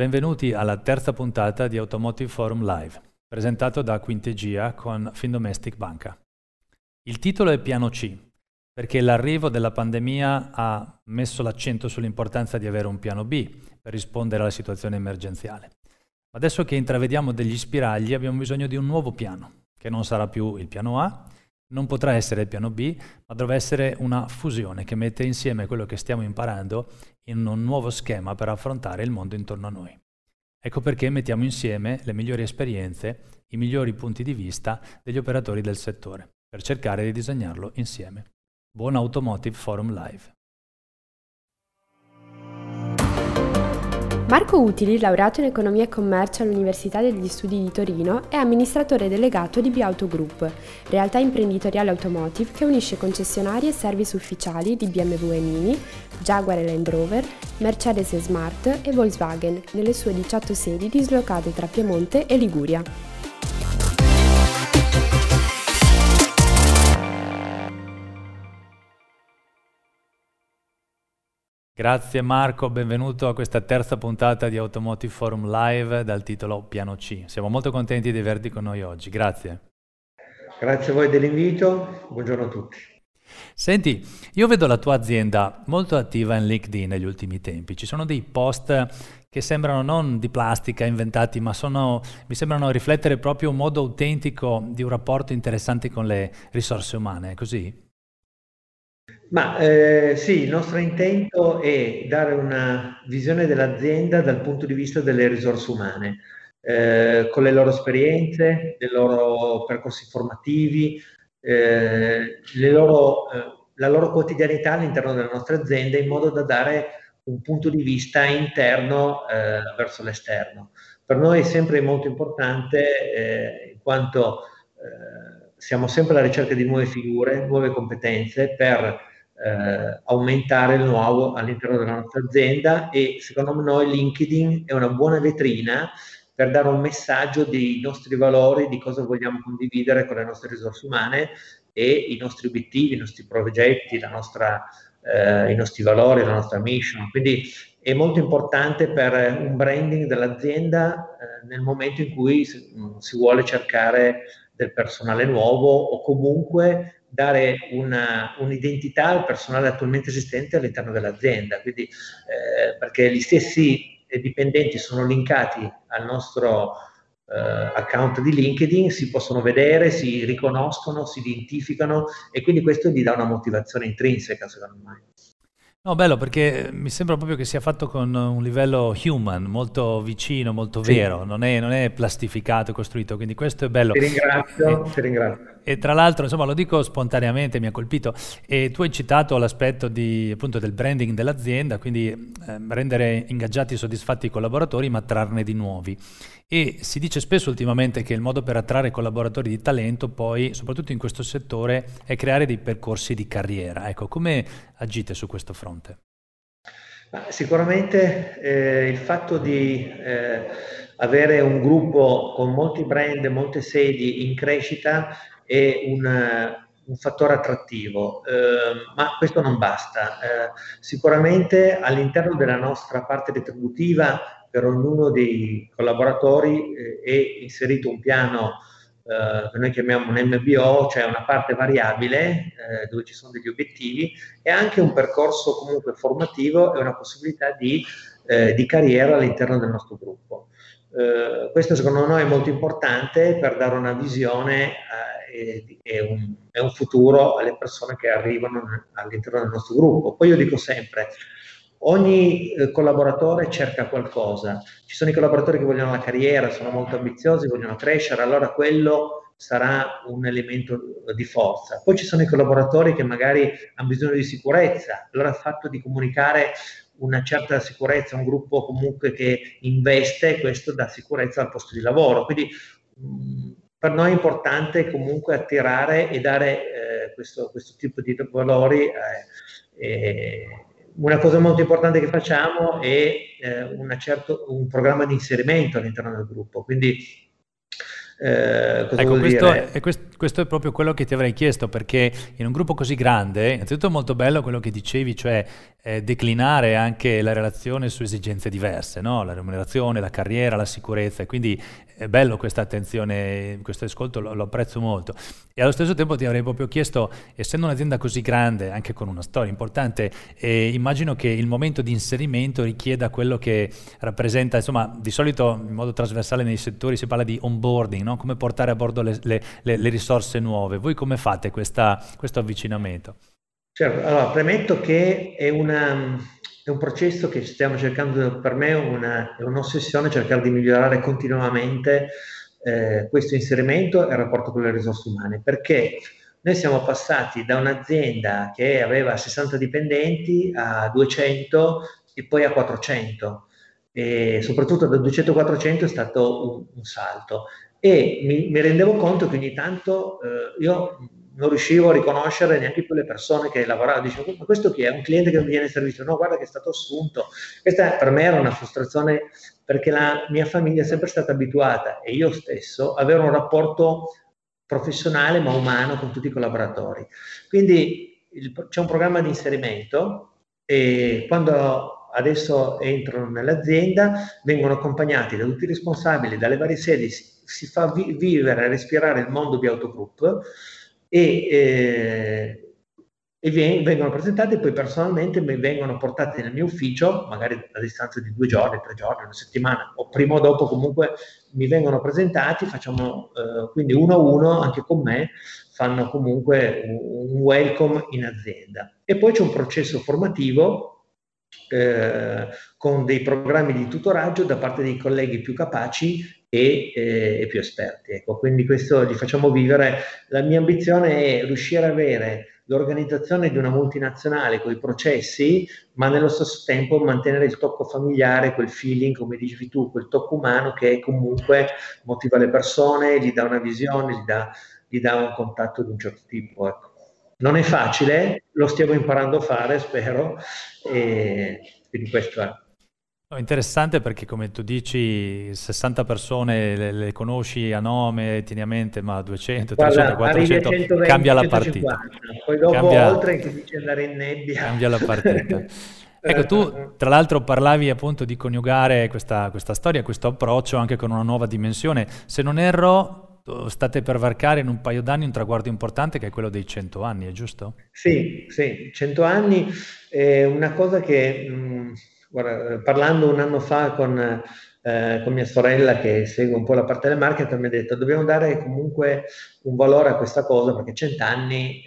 Benvenuti alla terza puntata di Automotive Forum Live, presentato da Quintegia con Findomestic Banca. Il titolo è Piano C, perché l'arrivo della pandemia ha messo l'accento sull'importanza di avere un piano B per rispondere alla situazione emergenziale. Adesso che intravediamo degli spiragli abbiamo bisogno di un nuovo piano, che non sarà più il piano A, non potrà essere il piano B, ma dovrà essere una fusione che mette insieme quello che stiamo imparando in un nuovo schema per affrontare il mondo intorno a noi. Ecco perché mettiamo insieme le migliori esperienze, i migliori punti di vista degli operatori del settore, per cercare di disegnarlo insieme. Buon Automotive Forum Live! Marco Utili, laureato in Economia e Commercio all'Università degli Studi di Torino, è amministratore delegato di Biauto Group, realtà imprenditoriale automotive che unisce concessionari e service ufficiali di BMW e Mini, Jaguar e Land Rover, Mercedes e Smart e Volkswagen nelle sue 18 sedi dislocate tra Piemonte e Liguria. Grazie Marco, benvenuto a questa terza puntata di Automotive Forum Live dal titolo Piano C. Siamo molto contenti di averti con noi oggi, grazie. Grazie a voi dell'invito, buongiorno a tutti. Senti, io vedo la tua azienda molto attiva in LinkedIn negli ultimi tempi. Ci sono dei post che sembrano non di plastica inventati, ma sono, mi sembrano riflettere proprio un modo autentico di un rapporto interessante con le risorse umane, è così? Ma eh, sì, il nostro intento è dare una visione dell'azienda dal punto di vista delle risorse umane, eh, con le loro esperienze, i loro percorsi formativi, eh, loro, eh, la loro quotidianità all'interno della nostra azienda in modo da dare un punto di vista interno eh, verso l'esterno. Per noi è sempre molto importante eh, in quanto siamo sempre alla ricerca di nuove figure, nuove competenze per eh, aumentare il nuovo all'interno della nostra azienda e secondo noi LinkedIn è una buona vetrina per dare un messaggio dei nostri valori, di cosa vogliamo condividere con le nostre risorse umane e i nostri obiettivi, i nostri progetti, nostra, eh, i nostri valori, la nostra mission. Quindi è molto importante per un branding dell'azienda eh, nel momento in cui si, si vuole cercare del personale nuovo o comunque dare una, un'identità al personale attualmente esistente all'interno dell'azienda, quindi, eh, perché gli stessi dipendenti sono linkati al nostro eh, account di LinkedIn, si possono vedere, si riconoscono, si identificano e quindi questo gli dà una motivazione intrinseca secondo me. No, bello perché mi sembra proprio che sia fatto con un livello human, molto vicino, molto sì. vero, non è, non è, plastificato, costruito, quindi questo è bello. Ti ringrazio, e, ti ringrazio. E tra l'altro, insomma, lo dico spontaneamente, mi ha colpito, e tu hai citato l'aspetto di, appunto, del branding dell'azienda, quindi eh, rendere ingaggiati e soddisfatti i collaboratori, ma trarne di nuovi. E si dice spesso ultimamente che il modo per attrarre collaboratori di talento poi, soprattutto in questo settore, è creare dei percorsi di carriera. Ecco, come agite su questo fronte? Sicuramente eh, il fatto di eh, avere un gruppo con molti brand, molte sedi in crescita è un, un fattore attrattivo, eh, ma questo non basta. Eh, sicuramente all'interno della nostra parte retributiva per ognuno dei collaboratori eh, è inserito un piano eh, che noi chiamiamo un MBO, cioè una parte variabile eh, dove ci sono degli obiettivi e anche un percorso comunque formativo e una possibilità di, eh, di carriera all'interno del nostro gruppo. Uh, questo secondo noi è molto importante per dare una visione uh, e, e, un, e, un, futuro alle persone che arrivano all'interno del nostro gruppo. Poi io dico sempre, Ogni eh, collaboratore cerca qualcosa. Ci sono i collaboratori che vogliono la carriera, sono molto ambiziosi, vogliono crescere, allora quello sarà un elemento di forza. Poi ci sono i collaboratori che magari hanno bisogno di sicurezza, allora il fatto di comunicare una certa sicurezza, un gruppo comunque che investe, questo dà sicurezza al posto di lavoro. Quindi mh, per noi è importante comunque attirare e dare eh, questo, questo, tipo di valori eh, una cosa molto importante che facciamo è eh, certo, un programma di inserimento all'interno del gruppo, quindi eh, ecco, questo, è, questo, questo è proprio quello che ti avrei chiesto, perché in un gruppo così grande, innanzitutto è molto bello quello che dicevi, cioè eh, declinare anche la relazione su esigenze diverse, no? la remunerazione, la carriera, la sicurezza, e quindi è bello questa attenzione, questo ascolto lo, lo, apprezzo molto. E allo stesso tempo ti avrei proprio chiesto, essendo un'azienda così grande, anche con una storia importante, eh, immagino che il momento di inserimento richieda quello che rappresenta, insomma, di solito in modo trasversale nei settori si parla di onboarding, no? come portare a bordo le, le, le, le risorse nuove. Voi come fate questa, questo avvicinamento? Certo, allora premetto che è una è un processo che stiamo cercando, per me una, è un'ossessione cercare di migliorare continuamente eh, questo inserimento e il rapporto con le risorse umane, perché noi siamo passati da un'azienda che aveva 60 dipendenti a 200 e poi a 400 e soprattutto da 200 a 400 è stato un, un salto e mi, mi, rendevo conto che ogni tanto eh, io non riuscivo a riconoscere neanche più le persone che lavoravano. Dicevo, ma questo chi è? Un cliente che non viene servito? No, guarda che è stato assunto. Questa per me era una frustrazione perché la mia famiglia è sempre stata abituata e io stesso a avere un rapporto professionale ma umano con tutti i collaboratori. Quindi il, c'è un programma di inserimento e quando adesso entrano nell'azienda vengono accompagnati da tutti i responsabili, dalle varie sedi, si, fa vi, vivere e respirare il mondo di Autogroup e, eh, e vengono presentati e poi personalmente vengono portati nel mio ufficio, magari a distanza di due giorni, tre giorni, una settimana, o prima o dopo comunque mi vengono presentati, facciamo eh, quindi uno a uno, anche con me, fanno comunque un, un welcome in azienda. E poi c'è un processo formativo eh, con dei programmi di tutoraggio da parte dei colleghi più capaci e, e, più esperti. Ecco, quindi questo gli facciamo vivere. La mia ambizione è riuscire ad avere l'organizzazione di una multinazionale con i processi, ma nello stesso tempo mantenere il tocco familiare, quel feeling, come dicevi tu, quel tocco umano che comunque motiva le persone, gli dà una visione, gli dà, gli dà un contatto di un certo tipo. Ecco. Non è facile, lo stiamo imparando a fare, spero, e quindi questo è. No, interessante perché come tu dici 60 persone le, le conosci a nome, tieni a mente, ma 200, Guarda, 300, 400 120, cambia la partita. Poi dopo cambia, oltre che dice andare in nebbia. Cambia la partita. ecco, tu tra l'altro parlavi appunto di coniugare questa, questa storia, questo approccio anche con una nuova dimensione. Se non erro, state per varcare in un paio d'anni un traguardo importante che è quello dei 100 anni, è giusto? Sì, sì, 100 anni è una cosa che... Mh, Guarda, parlando un anno fa con, eh, con, mia sorella che segue un po' la parte del marketing, mi ha detto dobbiamo dare comunque un valore a questa cosa perché cent'anni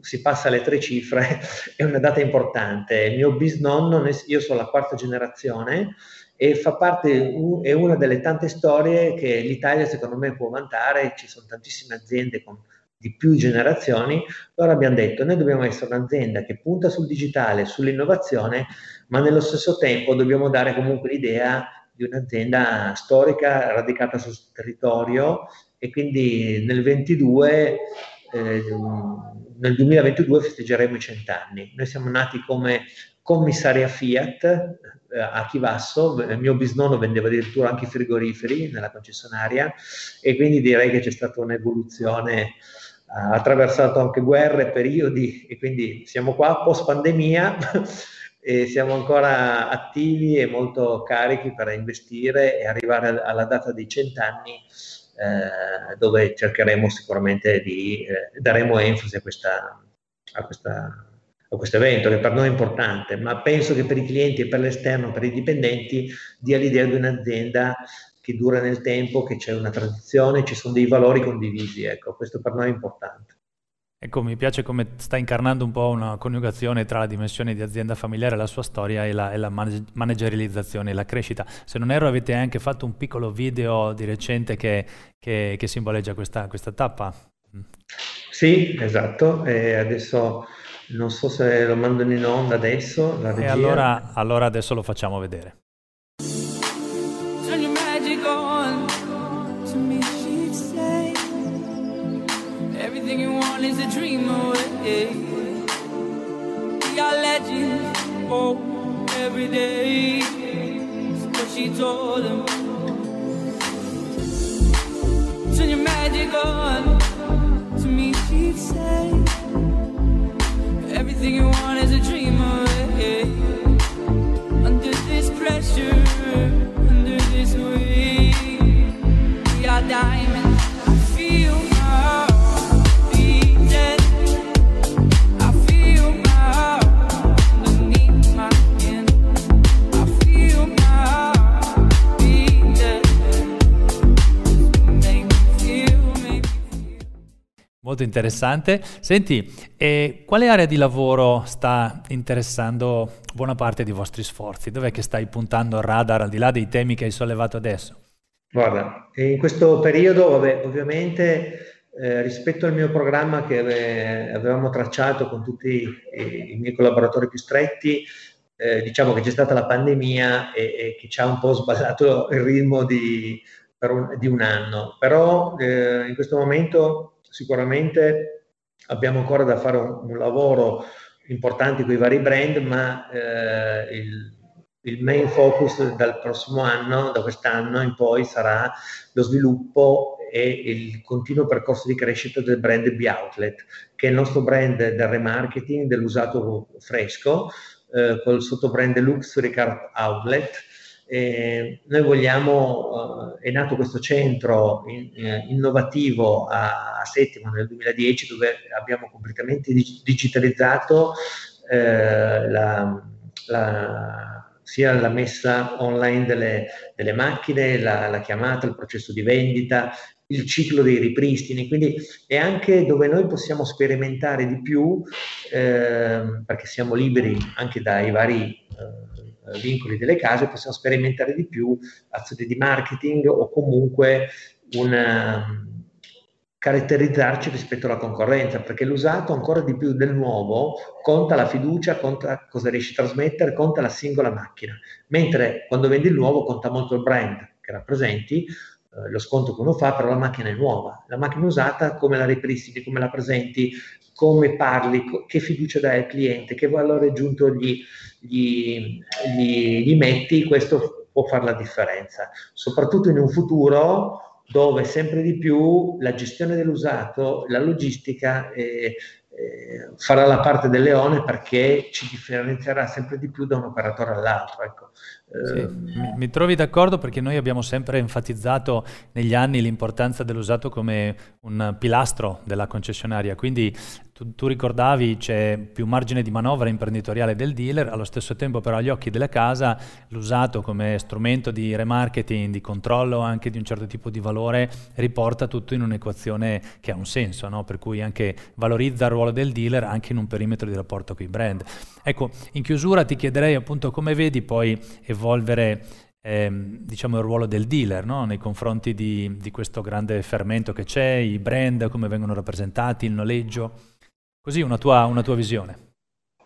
si passa alle tre cifre, è una data importante. Il mio bisnonno, io sono la quarta generazione e fa parte, è una delle tante storie che l'Italia secondo me può vantare, ci sono tantissime aziende con di più generazioni, allora abbiamo detto noi dobbiamo essere un'azienda che punta sul digitale, sull'innovazione, ma nello stesso tempo dobbiamo dare comunque l'idea di un'azienda storica radicata sul territorio e quindi nel 22 eh, nel 2022 festeggeremo i cent'anni. Noi siamo nati come commissaria Fiat eh, a Chivasso, il mio bisnonno vendeva addirittura anche i frigoriferi nella concessionaria e quindi direi che c'è stata un'evoluzione ha attraversato anche guerre, periodi e quindi siamo qua post pandemia e siamo ancora attivi e molto carichi per investire e arrivare alla data dei cent'anni eh, dove cercheremo sicuramente di eh, daremo enfasi a, questa, a, questa, a questo evento che per noi è importante, ma penso che per i clienti e per l'esterno, per i dipendenti, dia l'idea di un'azienda che dura nel tempo, che c'è una tradizione, ci sono dei valori condivisi, ecco, questo per noi è importante. Ecco, mi piace come sta incarnando un po' una coniugazione tra la dimensione di azienda familiare, la sua storia e la, e la managerializzazione e la crescita. Se non erro avete anche fatto un piccolo video di recente che, che, che simboleggia questa, questa, tappa. Sì, esatto, e adesso non so se lo mandano in onda adesso. e allora, allora adesso lo facciamo vedere. Every day. What she told him. Turn your magic on. To me, she'd say. Everything you want is a dream away. Under this pressure, under this weight, we are diamonds. Molto interessante. Senti, e quale area di lavoro sta interessando buona parte dei vostri sforzi? Dov'è che stai puntando il radar al di là dei temi che hai sollevato adesso? Guarda, in questo periodo, vabbè, ovviamente eh, rispetto al mio programma che ave- avevamo tracciato con tutti i, i miei collaboratori più stretti, eh, diciamo che c'è stata la pandemia e, e che ci ha un po' sballato il ritmo di, un, di un anno, però eh, in questo momento sicuramente abbiamo ancora da fare un, un lavoro importante con i vari brand, ma eh, il, il main focus dal prossimo anno, da quest'anno in poi, sarà lo sviluppo e il continuo percorso di crescita del brand B-Outlet, che è il nostro brand del remarketing dell'usato fresco, eh, col sottobrand Luxury Cart Outlet. E noi vogliamo, eh, è nato questo centro in, eh, innovativo a, a, Settimo nel 2010 dove abbiamo completamente dig- digitalizzato eh, la, la, sia la messa online delle, delle macchine, la, la, chiamata, il processo di vendita, il ciclo dei ripristini, quindi è anche dove noi possiamo sperimentare di più, eh, perché siamo liberi anche dai vari eh, vincoli delle case, possiamo sperimentare di più azioni di marketing o comunque una, caratterizzarci rispetto alla concorrenza, perché l'usato ancora di più del nuovo conta la fiducia, conta cosa riesci a trasmettere, conta la singola macchina, mentre quando vendi il nuovo conta molto il brand che rappresenti, eh, lo sconto che uno fa, però la macchina è nuova. La macchina usata, come la ripristini, come la presenti, come parli, che fiducia dai al cliente, che valore aggiunto gli, gli, gli, gli metti, questo può fare la differenza. Soprattutto in un futuro dove sempre di più la gestione dell'usato, la logistica eh, eh, farà la parte del leone perché ci differenzierà sempre di più da un operatore all'altro. Ecco. Sì, mi, mi, trovi d'accordo perché noi abbiamo sempre enfatizzato negli anni l'importanza dell'usato come un pilastro della concessionaria, quindi tu, tu, ricordavi c'è più margine di manovra imprenditoriale del dealer, allo stesso tempo però agli occhi della casa l'usato come strumento di remarketing, di controllo anche di un certo tipo di valore riporta tutto in un'equazione che ha un senso, no? per cui anche valorizza il ruolo del dealer anche in un perimetro di rapporto con i brand. Ecco, in chiusura ti chiederei appunto come vedi poi evolvere ehm, diciamo il ruolo del dealer no? nei confronti di, di questo grande fermento che c'è, i brand, come vengono rappresentati, il noleggio. Così una tua, una tua visione.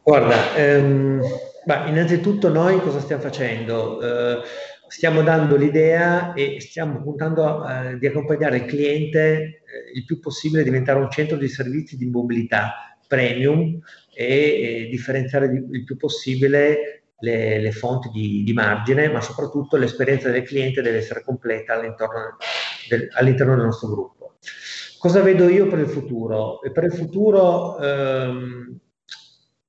Guarda, ehm, beh, innanzitutto noi cosa stiamo facendo? Eh, stiamo dando l'idea e stiamo puntando eh, di accompagnare il cliente eh, il più possibile a diventare un centro di servizi di mobilità premium e, e differenziare di, il più possibile le, le fonti di, di, margine, ma soprattutto l'esperienza del cliente deve essere completa all'interno del, all'interno del nostro gruppo. Cosa vedo io per il futuro? Per il futuro, ehm,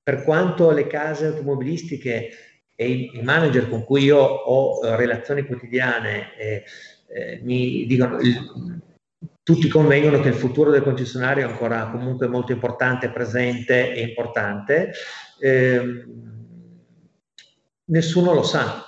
per quanto le case automobilistiche e i, manager con cui io ho eh, relazioni quotidiane eh, eh, mi dicono, il, tutti convengono che il futuro del concessionario è ancora comunque molto importante, presente e importante, ehm, nessuno lo sa.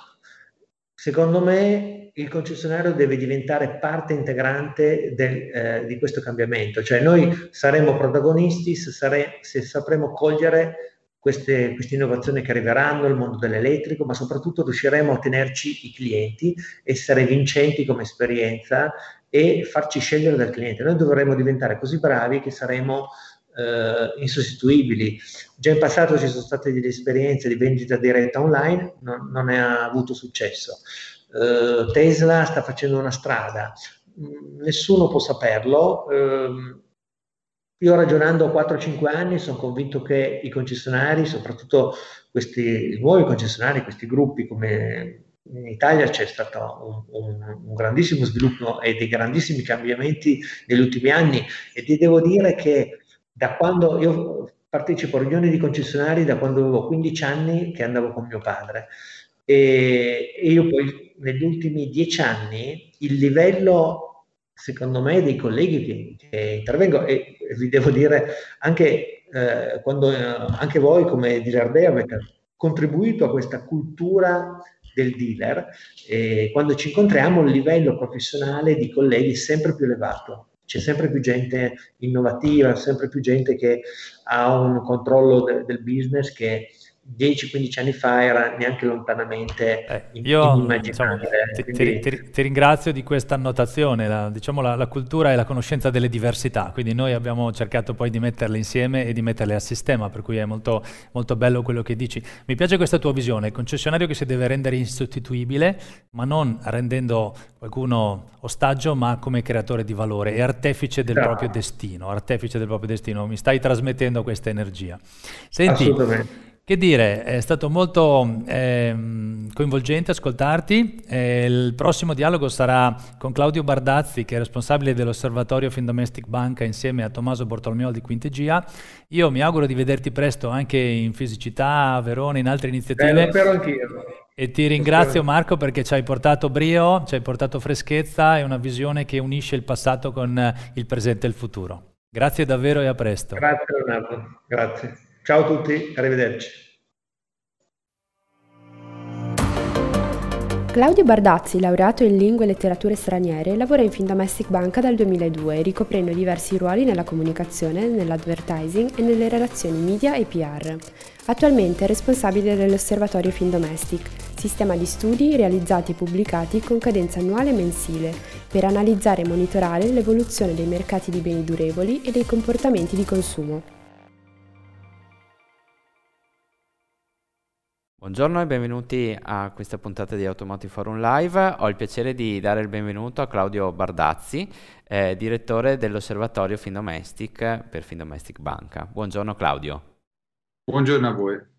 Secondo me il concessionario deve diventare parte integrante del, eh, di questo cambiamento, cioè noi saremo protagonisti se, sare, se sapremo cogliere queste, queste, innovazioni che arriveranno, il mondo dell'elettrico, ma soprattutto riusciremo a tenerci i clienti, essere vincenti come esperienza e farci scegliere dal cliente. Noi dovremo diventare così bravi che saremo eh, insostituibili. Già in passato ci sono state delle esperienze di vendita diretta online, non, non ha avuto successo eh, Tesla sta facendo una strada, mm, nessuno può saperlo. Eh, io ragionando 4-5 anni sono convinto che i concessionari, soprattutto questi nuovi concessionari, questi gruppi come in Italia c'è stato un, un, un, grandissimo sviluppo e dei grandissimi cambiamenti negli ultimi anni. E ti devo dire che da quando io partecipo a riunioni di concessionari da quando avevo 15 anni che andavo con mio padre e, io poi negli ultimi 10 anni il livello secondo me dei colleghi che, che intervengo e vi devo dire anche eh, quando eh, anche voi come Dilardea avete contribuito a questa cultura del dealer e quando ci incontriamo il livello professionale di colleghi è sempre più elevato. C'è sempre più gente innovativa, sempre più gente che ha un controllo de- del business che 10-15 anni fa era neanche lontanamente eh, io. Diciamo, quindi... ti, ti, ti, ringrazio di questa annotazione, la, diciamo la, la, cultura e la conoscenza delle diversità, quindi noi abbiamo cercato poi di metterle insieme e di metterle a sistema, per cui è molto, molto bello quello che dici. Mi piace questa tua visione, il concessionario che si deve rendere insostituibile, ma non rendendo qualcuno ostaggio, ma come creatore di valore e artefice del proprio destino, artefice del proprio destino. Mi stai trasmettendo questa energia. Senti, Assolutamente. Che dire, è stato molto eh, coinvolgente ascoltarti. Eh, il prossimo dialogo sarà con Claudio Bardazzi, che è responsabile dell'osservatorio Findomestic Banca, insieme a Tommaso Bortolomeo di Quintegia. Io mi auguro di vederti presto anche in fisicità, a Verona, in altre iniziative. Spero anch'io. E ti ringrazio Marco perché ci hai portato brio, ci hai portato freschezza e una visione che unisce il passato con il presente e il futuro. Grazie davvero e a presto. Grazie Leonardo, grazie. Ciao a tutti, arrivederci. Claudio Bardazzi, laureato in lingue e letterature straniere, lavora in Findomestic Banca dal 2002, ricoprendo diversi ruoli nella comunicazione, nell'advertising e nelle relazioni media e PR. Attualmente è responsabile dell'Osservatorio Findomestic, sistema di studi realizzati e pubblicati con cadenza annuale e mensile, per analizzare e monitorare l'evoluzione dei mercati di beni durevoli e dei comportamenti di consumo. Buongiorno e benvenuti a questa puntata di Automotive Forum Live. Ho il piacere di dare il benvenuto a Claudio Bardazzi, eh, direttore dell'osservatorio Findomestic per Findomestic Banca. Buongiorno Claudio. Buongiorno a voi.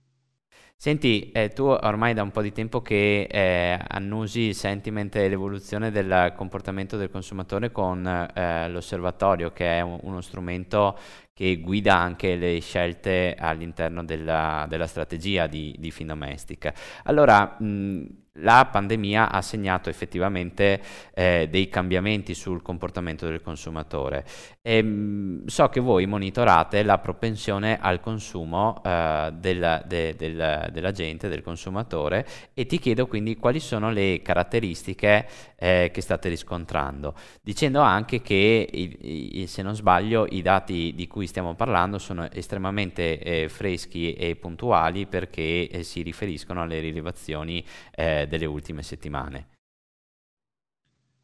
Senti, eh, tu ormai da un po' di tempo che eh, annusi il sentiment e l'evoluzione del comportamento del consumatore con eh, l'osservatorio, che è un, uno strumento che guida anche le scelte all'interno della, della strategia di, di Findomestic. Allora, mh, la pandemia ha segnato effettivamente eh, dei cambiamenti sul comportamento del consumatore. E, mh, so che voi monitorate la propensione al consumo eh, della, de, del, della gente, del consumatore, e ti chiedo quindi quali sono le caratteristiche eh, che state riscontrando, dicendo anche che, i, i, se non sbaglio, i dati di cui stiamo parlando sono estremamente eh, freschi e puntuali perché eh, si riferiscono alle rilevazioni eh, delle ultime settimane.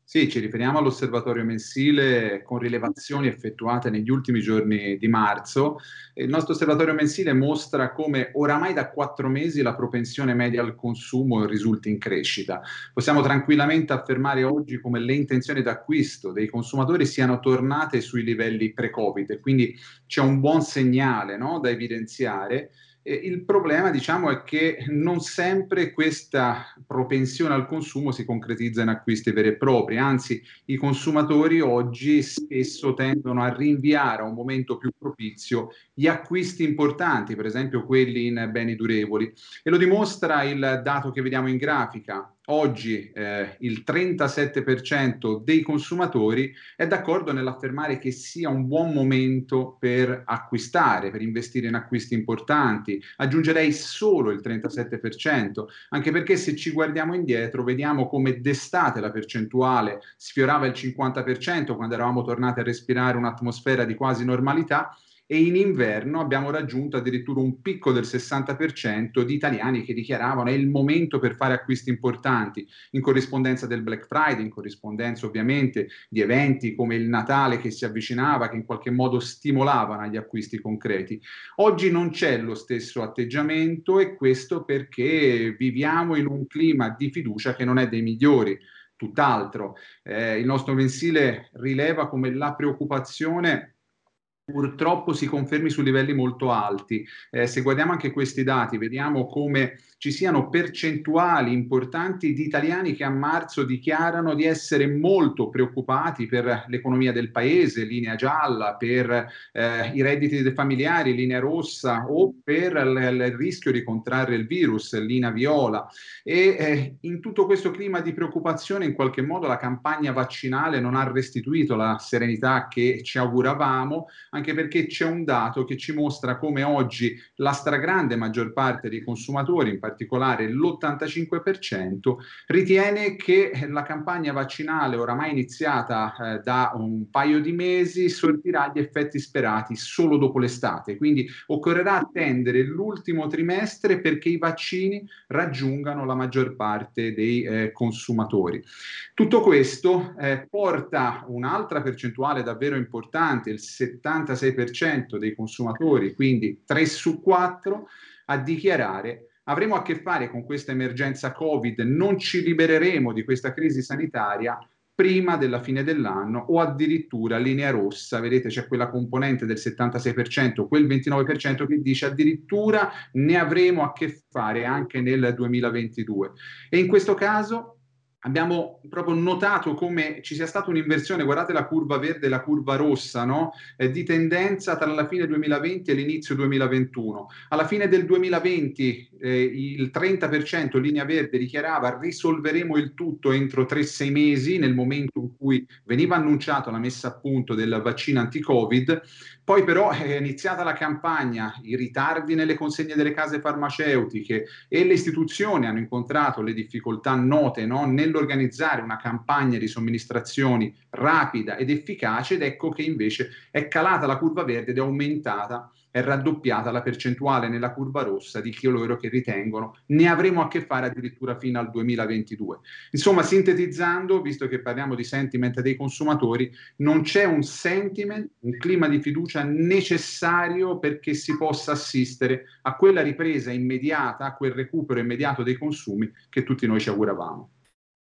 Sì, ci riferiamo all'osservatorio mensile con rilevazioni effettuate negli ultimi giorni di marzo. Il nostro osservatorio mensile mostra come oramai da quattro mesi la propensione media al consumo risulti in crescita. Possiamo tranquillamente affermare oggi come le intenzioni d'acquisto dei consumatori siano tornate sui livelli pre-Covid, quindi c'è un buon segnale no, da evidenziare eh, il problema, diciamo, è che non sempre questa propensione al consumo si concretizza in acquisti veri e propri, anzi i consumatori oggi spesso tendono a rinviare a un momento più propizio gli acquisti importanti, per esempio quelli in beni durevoli. E lo dimostra il dato che vediamo in grafica oggi eh, il 37% dei consumatori è d'accordo nell'affermare che sia un buon momento per acquistare, per investire in acquisti importanti. Aggiungerei solo il 37%, anche perché se ci guardiamo indietro vediamo come d'estate la percentuale sfiorava il 50% quando eravamo tornati a respirare un'atmosfera di quasi normalità e in inverno abbiamo raggiunto addirittura un picco del 60% di italiani che dichiaravano è il momento per fare acquisti importanti, in corrispondenza del Black Friday, in corrispondenza ovviamente di eventi come il Natale che si avvicinava, che in qualche modo stimolavano agli acquisti concreti. Oggi non c'è lo stesso atteggiamento e questo perché viviamo in un clima di fiducia che non è dei migliori tutt'altro. Eh, il nostro mensile rileva come la preoccupazione purtroppo si confermi su livelli molto alti. Eh, se guardiamo anche questi dati, vediamo come ci siano percentuali importanti di italiani che a marzo dichiarano di essere molto preoccupati per l'economia del paese, linea gialla, per eh, i redditi familiari, linea rossa, o per l- il rischio di contrarre il virus, linea viola. E eh, in tutto questo clima di preoccupazione, in qualche modo, la campagna vaccinale non ha restituito la serenità che ci auguravamo, anche perché c'è un dato che ci mostra come oggi la stragrande maggior parte dei consumatori, in particolare l'85%, ritiene che la campagna vaccinale oramai iniziata eh, da un paio di mesi sortirà gli effetti sperati solo dopo l'estate. Quindi occorrerà attendere l'ultimo trimestre perché i vaccini raggiungano la maggior parte dei eh, consumatori. Tutto questo eh, porta un'altra percentuale davvero importante, il 76% dei consumatori, quindi 3 su 4, a dichiarare avremo a che fare con questa emergenza Covid, non ci libereremo di questa crisi sanitaria prima della fine dell'anno o addirittura linea rossa, vedete c'è quella componente del 76%, quel 29% che dice addirittura ne avremo a che fare anche nel 2022. E in questo caso abbiamo proprio notato come ci sia stata un'inversione, guardate la curva verde e la curva rossa, no? eh, di tendenza tra la fine 2020 e l'inizio 2021. Alla fine del 2020 eh, il 30% linea verde dichiarava risolveremo il tutto entro 3-6 mesi nel momento in cui veniva annunciata la messa a punto del vaccino anti-Covid. Poi però è iniziata la campagna, i ritardi nelle consegne delle case farmaceutiche e le istituzioni hanno incontrato le difficoltà note no? nell'organizzare una campagna di somministrazioni rapida ed efficace ed ecco che invece è calata la curva verde ed è aumentata è raddoppiata la percentuale nella curva rossa di coloro che ritengono ne avremo a che fare addirittura fino al 2022. Insomma, sintetizzando, visto che parliamo di sentiment dei consumatori, non c'è un sentiment, un clima di fiducia necessario perché si possa assistere a quella ripresa immediata, a quel recupero immediato dei consumi che tutti noi ci auguravamo.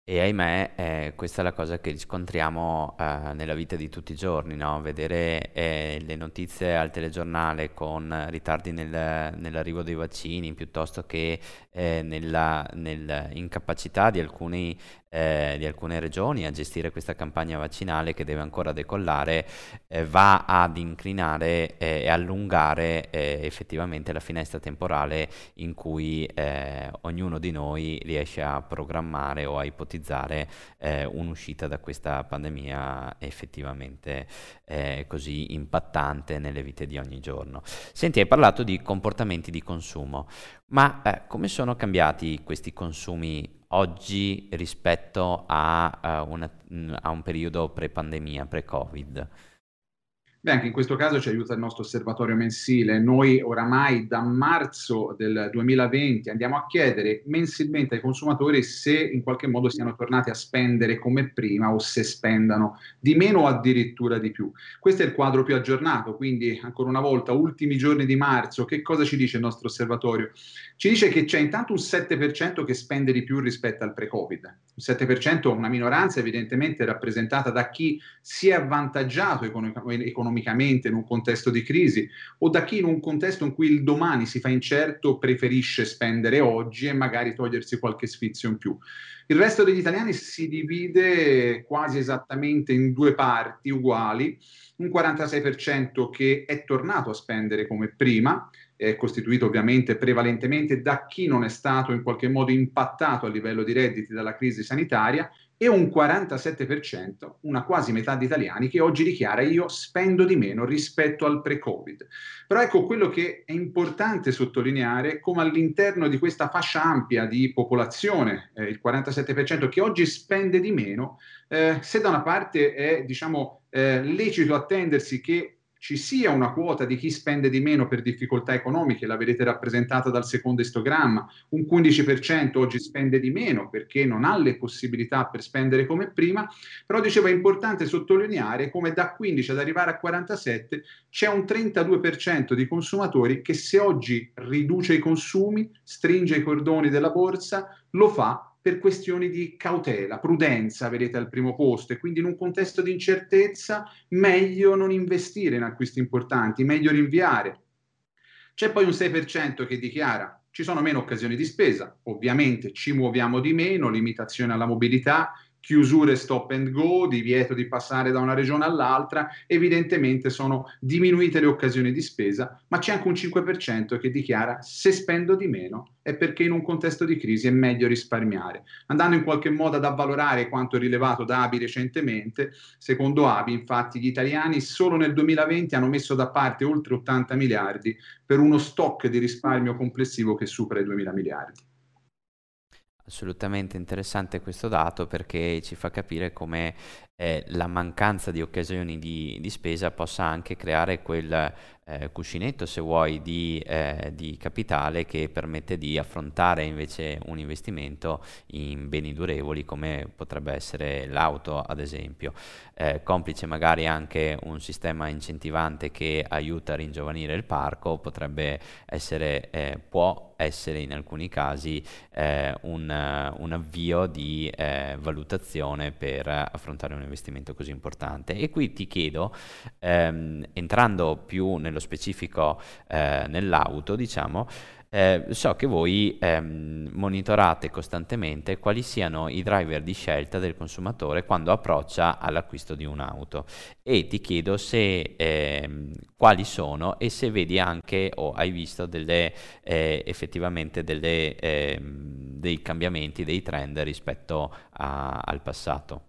E ahimè, eh, questa è la cosa che riscontriamo eh, nella vita di tutti i giorni, no? Vedere eh, le notizie al telegiornale con ritardi nel, nell'arrivo dei vaccini piuttosto che eh, nell'incapacità di alcuni eh, di alcune regioni a gestire questa campagna vaccinale che deve ancora decollare eh, va ad inclinare eh, e allungare effettivamente la finestra temporale in cui ognuno di noi riesce a programmare o a ipotizzare eh, un'uscita da questa pandemia effettivamente così impattante nelle vite di ogni giorno. Senti, hai parlato di comportamenti di consumo, ma come sono cambiati questi consumi oggi rispetto a, uh, una, a un periodo pre-pandemia, pre-Covid? Beh, anche in questo caso ci aiuta il nostro osservatorio mensile. Noi oramai da marzo del 2020 andiamo a chiedere mensilmente ai consumatori se in qualche modo siano tornati a spendere come prima o se spendano di meno o addirittura di più. Questo è il quadro più aggiornato, quindi ancora una volta, ultimi giorni di marzo, che cosa ci dice il nostro osservatorio? Ci dice che c'è intanto un 7% che spende di più rispetto al pre-Covid. Un 7% una minoranza evidentemente rappresentata da chi si è avvantaggiato economicamente economicamente in un contesto di crisi o da chi in un contesto in cui il domani si fa incerto preferisce spendere oggi e magari togliersi qualche sfizio in più. Il resto degli italiani si divide quasi esattamente in due parti uguali, un 46% che è tornato a spendere come prima, è costituito ovviamente prevalentemente da chi non è stato in qualche modo impattato a livello di redditi dalla crisi sanitaria e un 47%, una quasi metà di italiani, che oggi dichiara io spendo di meno rispetto al pre-Covid. Però ecco quello che è importante sottolineare come all'interno di questa fascia ampia di popolazione, eh, il 47% che oggi spende di meno, eh, se da una parte è diciamo eh, lecito attendersi che ci sia una quota di chi spende di meno per difficoltà economiche, la vedete rappresentata dal secondo istogramma, un 15% oggi spende di meno perché non ha le possibilità per spendere come prima, però dicevo è importante sottolineare come da 15 ad arrivare a 47 c'è un 32% di consumatori che se oggi riduce i consumi, stringe i cordoni della borsa, lo fa per questioni di cautela, prudenza, vedete al primo posto e quindi in un contesto di incertezza meglio non investire in acquisti importanti, meglio rinviare. C'è poi un 6% che dichiara ci sono meno occasioni di spesa, ovviamente ci muoviamo di meno, limitazione alla mobilità, chiusure stop and go, divieto di passare da una regione all'altra, evidentemente sono diminuite le occasioni di spesa, ma c'è anche un 5% che dichiara se spendo di meno è perché in un contesto di crisi è meglio risparmiare. Andando in qualche modo ad avvalorare quanto rilevato da ABI recentemente, secondo ABI infatti gli italiani solo nel 2020 hanno messo da parte oltre 80 miliardi per uno stock di risparmio complessivo che supera i 2 miliardi. Assolutamente interessante questo dato perché ci fa capire come eh, la mancanza di occasioni di, di, spesa possa anche creare quel eh, cuscinetto, se vuoi, di, eh, di, capitale che permette di affrontare invece un investimento in beni durevoli come potrebbe essere l'auto, ad esempio. Eh, complice magari anche un sistema incentivante che aiuta a ringiovanire il parco, potrebbe essere, eh, può essere in alcuni casi eh, un, un, avvio di eh, valutazione per affrontare un investimento così importante. E qui ti chiedo, ehm, entrando più nello specifico eh, nell'auto, diciamo, eh, so che voi ehm, monitorate costantemente quali siano i driver di scelta del consumatore quando approccia all'acquisto di un'auto e ti chiedo se ehm, quali sono e se vedi anche o hai visto delle, eh, effettivamente delle, ehm, dei cambiamenti, dei trend rispetto a, al passato.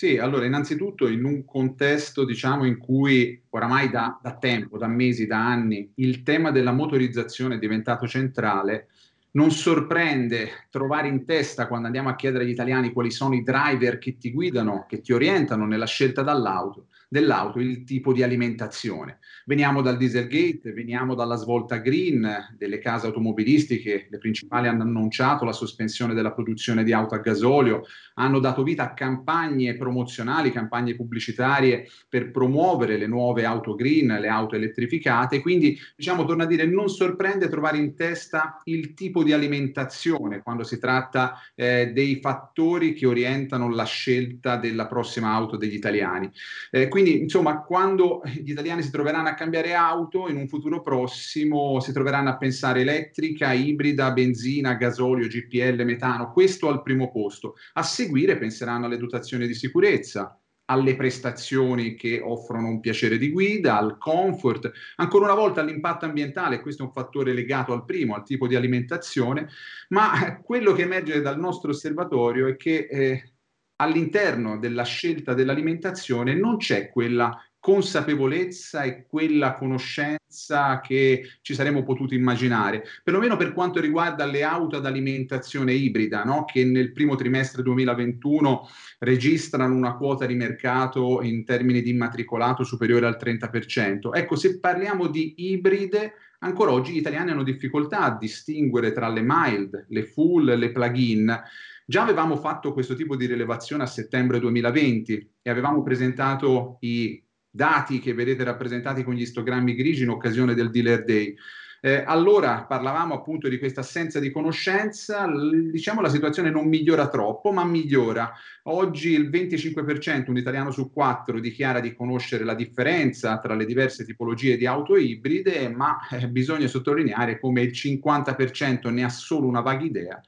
Sì, allora innanzitutto in un contesto diciamo in cui oramai da, da, tempo, da mesi, da anni, il tema della motorizzazione è diventato centrale, non sorprende trovare in testa quando andiamo a chiedere agli italiani quali sono i driver che ti guidano, che ti orientano nella scelta dell'auto, il tipo di alimentazione. Veniamo dal Dieselgate, veniamo dalla svolta green delle case automobilistiche, le principali hanno annunciato la sospensione della produzione di auto a gasolio, hanno dato vita a campagne promozionali, campagne pubblicitarie per promuovere le nuove auto green, le auto elettrificate, quindi diciamo, torna a dire, non sorprende trovare in testa il tipo di alimentazione quando si tratta eh, dei fattori che orientano la scelta della prossima auto degli italiani. Eh, quindi, insomma, quando gli italiani si troveranno a cambiare auto, in un futuro prossimo si troveranno a pensare elettrica, ibrida, benzina, gasolio, GPL, metano, questo al primo posto. A seguire penseranno alle dotazioni di sicurezza, alle prestazioni che offrono un piacere di guida, al comfort, ancora una volta all'impatto ambientale, questo è un fattore legato al primo, al tipo di alimentazione, ma quello che emerge dal nostro osservatorio è che eh, all'interno della scelta dell'alimentazione non c'è quella consapevolezza e quella conoscenza che ci saremmo potuti immaginare, perlomeno per quanto riguarda le auto ad alimentazione ibrida, no? che nel primo trimestre 2021 registrano una quota di mercato in termini di immatricolato superiore al 30%. Ecco, se parliamo di ibride, ancora oggi gli italiani hanno difficoltà a distinguere tra le mild, le full, le plug-in, Già avevamo fatto questo tipo di rilevazione a settembre 2020 e avevamo presentato i dati che vedete rappresentati con gli istogrammi grigi in occasione del Dealer Day. Eh, allora parlavamo appunto di questa assenza di conoscenza, l- diciamo la situazione non migliora troppo, ma migliora. Oggi il 25%, un italiano su quattro, dichiara di conoscere la differenza tra le diverse tipologie di auto ibride, ma eh, bisogna sottolineare come il 50% ne ha solo una vaga idea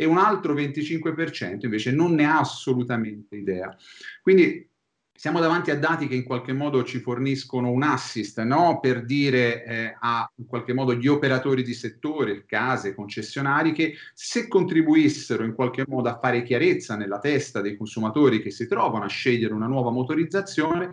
e un altro 25% invece non ne ha assolutamente idea. Quindi siamo davanti a dati che in qualche modo ci forniscono un assist no? per dire eh, a in qualche modo gli operatori di settore, case, concessionari, che se contribuissero in qualche modo a fare chiarezza nella testa dei consumatori che si trovano a scegliere una nuova motorizzazione,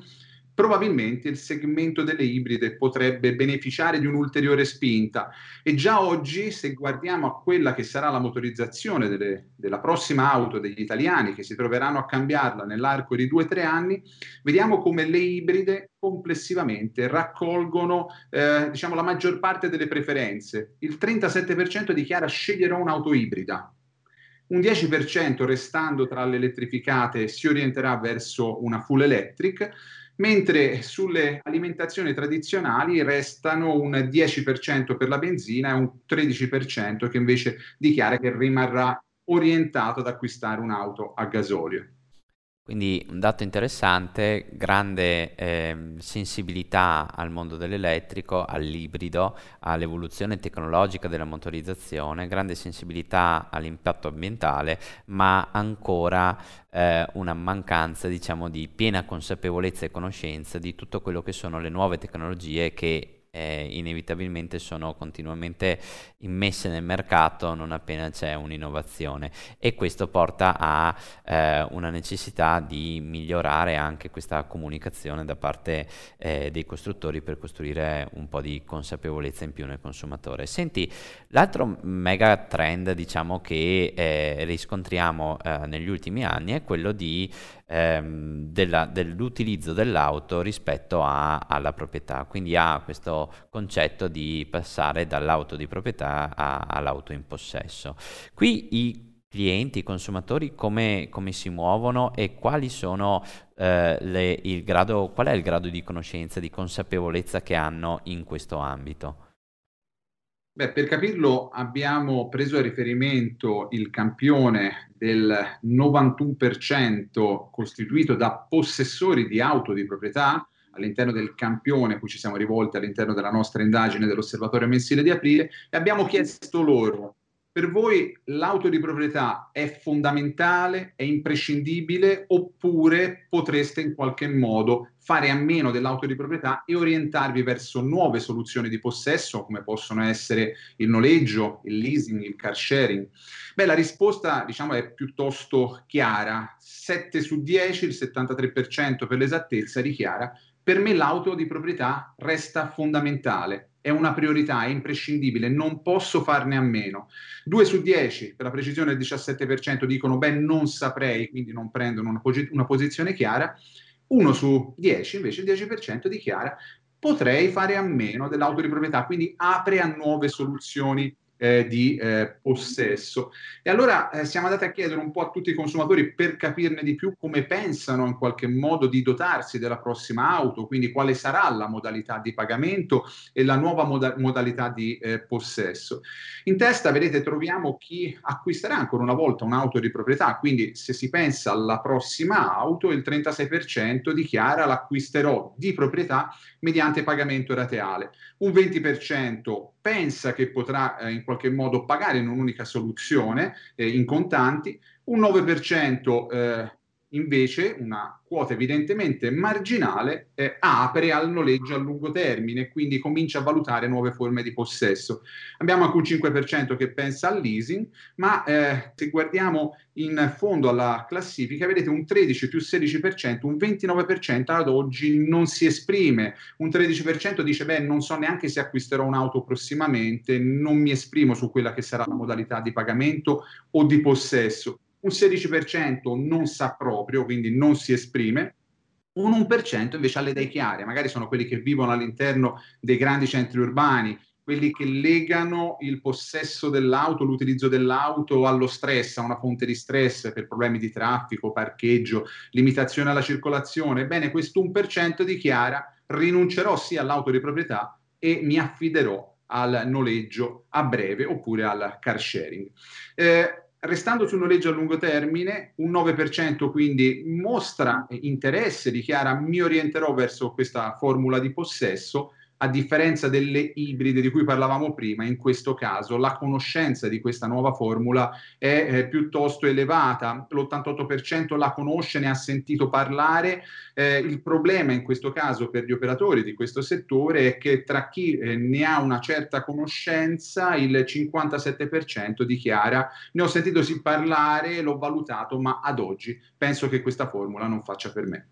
probabilmente il segmento delle ibride potrebbe beneficiare di un'ulteriore spinta. E già oggi se guardiamo a quella che sarà la motorizzazione delle, della prossima auto degli italiani che si troveranno a cambiarla nell'arco di due o tre anni, vediamo come le ibride complessivamente raccolgono eh, diciamo, la maggior parte delle preferenze. Il 37% dichiara sceglierò un'auto ibrida, un 10% restando tra le elettrificate si orienterà verso una full electric, mentre sulle alimentazioni tradizionali restano un 10% per la benzina e un 13% che invece dichiara che rimarrà orientato ad acquistare un'auto a gasolio. Quindi un dato interessante, grande eh, sensibilità al mondo dell'elettrico, all'ibrido, all'evoluzione tecnologica della motorizzazione, grande sensibilità all'impatto ambientale, ma ancora eh, una mancanza diciamo, di piena consapevolezza e conoscenza di tutto quello che sono le nuove tecnologie che eh, inevitabilmente sono continuamente immesse nel mercato non appena c'è un'innovazione e questo porta a eh, una necessità di migliorare anche questa comunicazione da parte eh, dei costruttori per costruire un po' di consapevolezza in più nel consumatore. Senti, l'altro mega trend diciamo che eh, riscontriamo eh, negli ultimi anni è quello di ehm, della, dell'utilizzo dell'auto rispetto a, alla proprietà, quindi ha concetto di passare dall'auto di proprietà a, all'auto in possesso. Qui i clienti, i consumatori come, come si muovono e quali sono eh, le, il grado, qual è il grado di conoscenza, di consapevolezza che hanno in questo ambito? Beh, per capirlo abbiamo preso a riferimento il campione del 91% costituito da possessori di auto di proprietà all'interno del campione a cui ci siamo rivolti all'interno della nostra indagine dell'osservatorio mensile di aprile e abbiamo chiesto loro per voi l'auto di proprietà è fondamentale, è imprescindibile oppure potreste in qualche modo fare a meno dell'auto di proprietà e orientarvi verso nuove soluzioni di possesso come possono essere il noleggio, il leasing, il car sharing? Beh, la risposta diciamo è piuttosto chiara. 7 su 10, il 73% per l'esattezza, dichiara per me l'auto di proprietà resta fondamentale è una priorità, è imprescindibile, non posso farne a meno. 2 su 10, per la precisione il 17% dicono beh non saprei, quindi non prendono una, posi- una posizione chiara. 1 su 10 invece il 10% dichiara potrei fare a meno dell'auto di proprietà, quindi apre a nuove soluzioni eh, di eh, possesso. E allora eh, siamo andati a chiedere un po' a tutti i consumatori per capirne di più come pensano in qualche modo di dotarsi della prossima auto, quindi quale sarà la modalità di pagamento e la nuova moda- modalità di eh, possesso. In testa, vedete, troviamo chi acquisterà ancora una volta un'auto di proprietà, quindi se si pensa alla prossima auto, il 36% dichiara l'acquisterò di proprietà mediante pagamento rateale. Un 20% pensa che potrà eh, in qualche modo pagare in un'unica soluzione eh, in contanti, un 9% eh, invece una quota evidentemente marginale eh, apre al noleggio a lungo termine, quindi comincia a valutare nuove forme di possesso. Abbiamo anche un 5% che pensa al leasing, ma eh, se guardiamo in fondo alla classifica, vedete un 13 più 16%, un 29% ad oggi non si esprime, un 13% dice beh non so neanche se acquisterò un'auto prossimamente, non mi esprimo su quella che sarà la modalità di pagamento o di possesso un 16% non sa proprio, quindi non si esprime, un 1% invece ha le idee chiare, magari sono quelli che vivono all'interno dei grandi centri urbani, quelli che legano il possesso dell'auto, l'utilizzo dell'auto allo stress, a una fonte di stress per problemi di traffico, parcheggio, limitazione alla circolazione. Ebbene, questo 1% dichiara rinuncerò sì all'auto di proprietà e mi affiderò al noleggio a breve oppure al car sharing. Eh, Restando sul noleggio a lungo termine, un 9% quindi mostra interesse, dichiara mi orienterò verso questa formula di possesso, a differenza delle ibride di cui parlavamo prima, in questo caso la conoscenza di questa nuova formula è eh, piuttosto elevata, l'88% la conosce, ne ha sentito parlare, eh, il problema in questo caso per gli operatori di questo settore è che tra chi eh, ne ha una certa conoscenza il 57% dichiara ne ho sentito sì parlare, l'ho valutato, ma ad oggi penso che questa formula non faccia per me.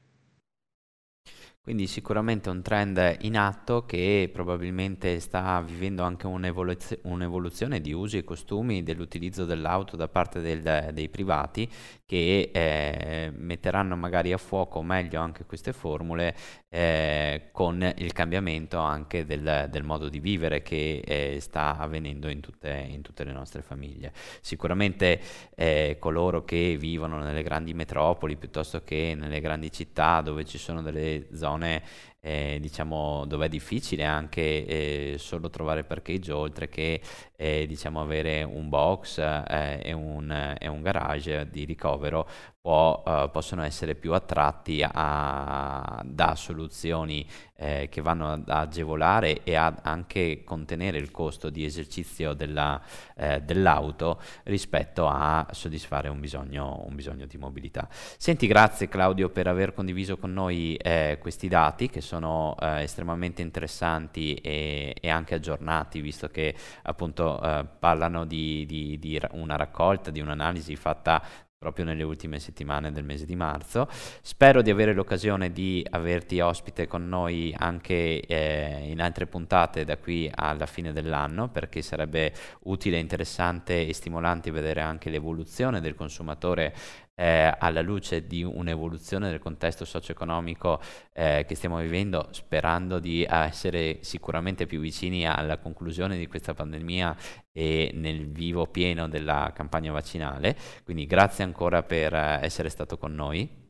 Quindi sicuramente un trend in atto che probabilmente sta vivendo anche un'evoluzio- un'evoluzione di usi e costumi dell'utilizzo dell'auto da parte del, dei privati che eh, metteranno magari a fuoco meglio anche queste formule eh, con il cambiamento anche del, del, modo di vivere che eh, sta avvenendo in tutte, in tutte, le nostre famiglie. Sicuramente eh, coloro che vivono nelle grandi metropoli piuttosto che nelle grandi città dove ci sono delle zone situazione eh, diciamo, dove è difficile anche eh, solo trovare parcheggio, oltre che eh, diciamo, avere un box eh, e un, e, un, garage di ricovero, può, uh, possono essere più attratti a, da soluzioni eh, che vanno ad agevolare e a anche contenere il costo di esercizio della, eh, dell'auto rispetto a soddisfare un bisogno, un bisogno, di mobilità. Senti, grazie Claudio per aver condiviso con noi eh, questi dati che sono eh, estremamente interessanti e, e, anche aggiornati, visto che appunto eh, parlano di, di, di una raccolta, di un'analisi fatta proprio nelle ultime settimane del mese di marzo. Spero di avere l'occasione di averti ospite con noi anche eh, in altre puntate da qui alla fine dell'anno perché sarebbe utile, interessante e stimolante vedere anche l'evoluzione del consumatore eh, alla luce di un'evoluzione del contesto socio-economico eh, che stiamo vivendo, sperando di essere sicuramente più vicini alla conclusione di questa pandemia e nel vivo pieno della campagna vaccinale. Quindi grazie ancora per eh, essere stato con noi.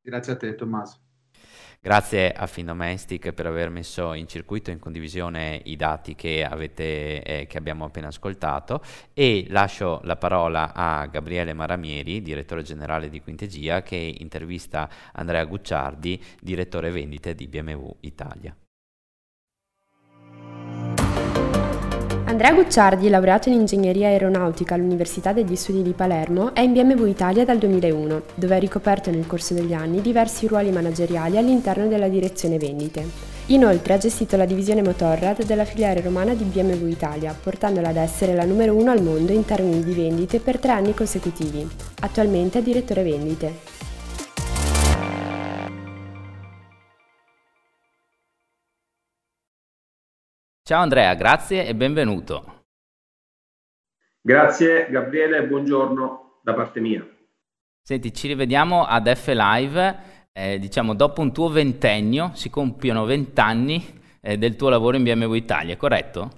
Grazie a te Tommaso. Grazie a Findomestic per aver messo in circuito in condivisione i dati che, avete, eh, che abbiamo appena ascoltato e lascio la parola a Gabriele Maramieri, direttore generale di Quintegia, che intervista Andrea Gucciardi, direttore vendite di BMW Italia. Andrea Gucciardi, laureato in ingegneria aeronautica all'Università degli Studi di Palermo, è in BMW Italia dal 2001, dove ha ricoperto nel corso degli anni diversi ruoli manageriali all'interno della direzione vendite. Inoltre ha gestito la divisione Motorrad della filiale romana di BMW Italia, portandola ad essere la numero uno al mondo in termini di vendite per tre anni consecutivi. Attualmente è direttore vendite. Ciao Andrea, grazie e benvenuto. Grazie Gabriele, buongiorno da parte mia. Senti, ci rivediamo ad F Live, eh, diciamo dopo un tuo ventennio, si compiono vent'anni eh, del tuo lavoro in BMW Italia, corretto?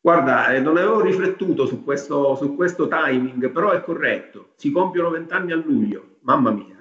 Guarda, eh, non avevo riflettuto su questo, su questo timing, però è corretto, si compiono vent'anni a luglio, mamma mia.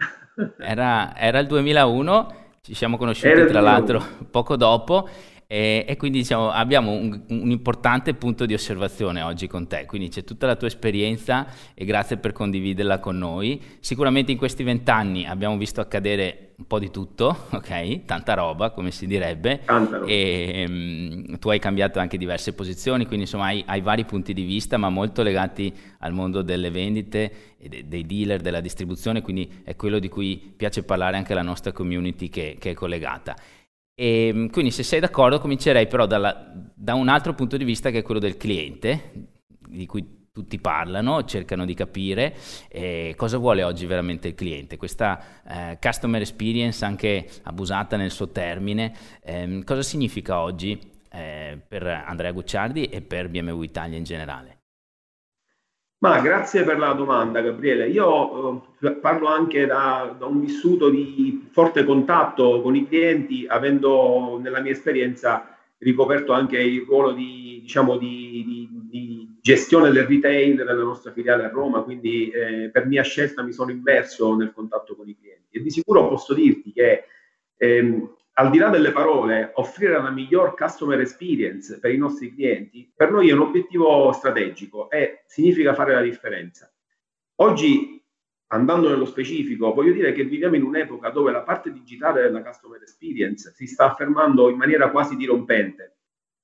Era, era il 2001, ci siamo conosciuti tra l'altro poco dopo e, e quindi diciamo, abbiamo un, un, importante punto di osservazione oggi con te, quindi c'è tutta la tua esperienza e grazie per condividerla con noi. Sicuramente in questi vent'anni abbiamo visto accadere un po' di tutto, ok? Tanta roba, come si direbbe. E um, tu hai cambiato anche diverse posizioni, quindi insomma hai, hai, vari punti di vista, ma molto legati al mondo delle vendite de- dei dealer, della distribuzione, quindi è quello di cui piace parlare anche la nostra community che, che è collegata. E ehm, quindi se sei d'accordo comincerei però dalla, da un altro punto di vista che è quello del cliente, di cui tutti parlano, cercano di capire eh, cosa vuole oggi veramente il cliente. Questa eh, customer experience, anche abusata nel suo termine, eh, cosa significa oggi eh, per Andrea Gucciardi e per BMW Italia in generale? Ma grazie per la domanda, Gabriele. Io eh, parlo anche da, da, un vissuto di forte contatto con i clienti, avendo nella mia esperienza ricoperto anche il ruolo di, diciamo, di, di, di gestione del retail della nostra filiale a Roma, quindi eh, per mia scelta mi sono immerso nel contatto con i clienti. E di sicuro posso dirti che ehm, al di là delle parole, offrire la miglior customer experience per i nostri clienti, per noi è un obiettivo strategico e significa fare la differenza. Oggi, andando nello specifico, voglio dire che viviamo in un'epoca dove la parte digitale della customer experience si sta affermando in maniera quasi dirompente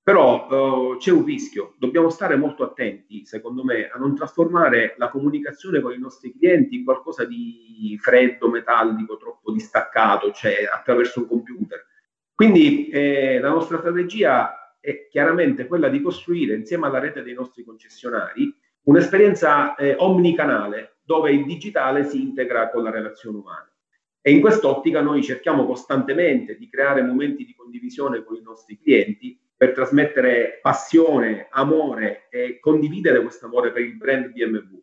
però eh, c'è un rischio, dobbiamo stare molto attenti, secondo me, a non trasformare la comunicazione con i nostri clienti in qualcosa di freddo, metallico, troppo distaccato, cioè attraverso un computer. Quindi eh, la nostra strategia è chiaramente quella di costruire insieme alla rete dei nostri concessionari un'esperienza eh, omnicanale dove il digitale si integra con la relazione umana. E in quest'ottica noi cerchiamo costantemente di creare momenti di condivisione con i nostri clienti per trasmettere passione, amore e condividere questo amore per il brand BMW.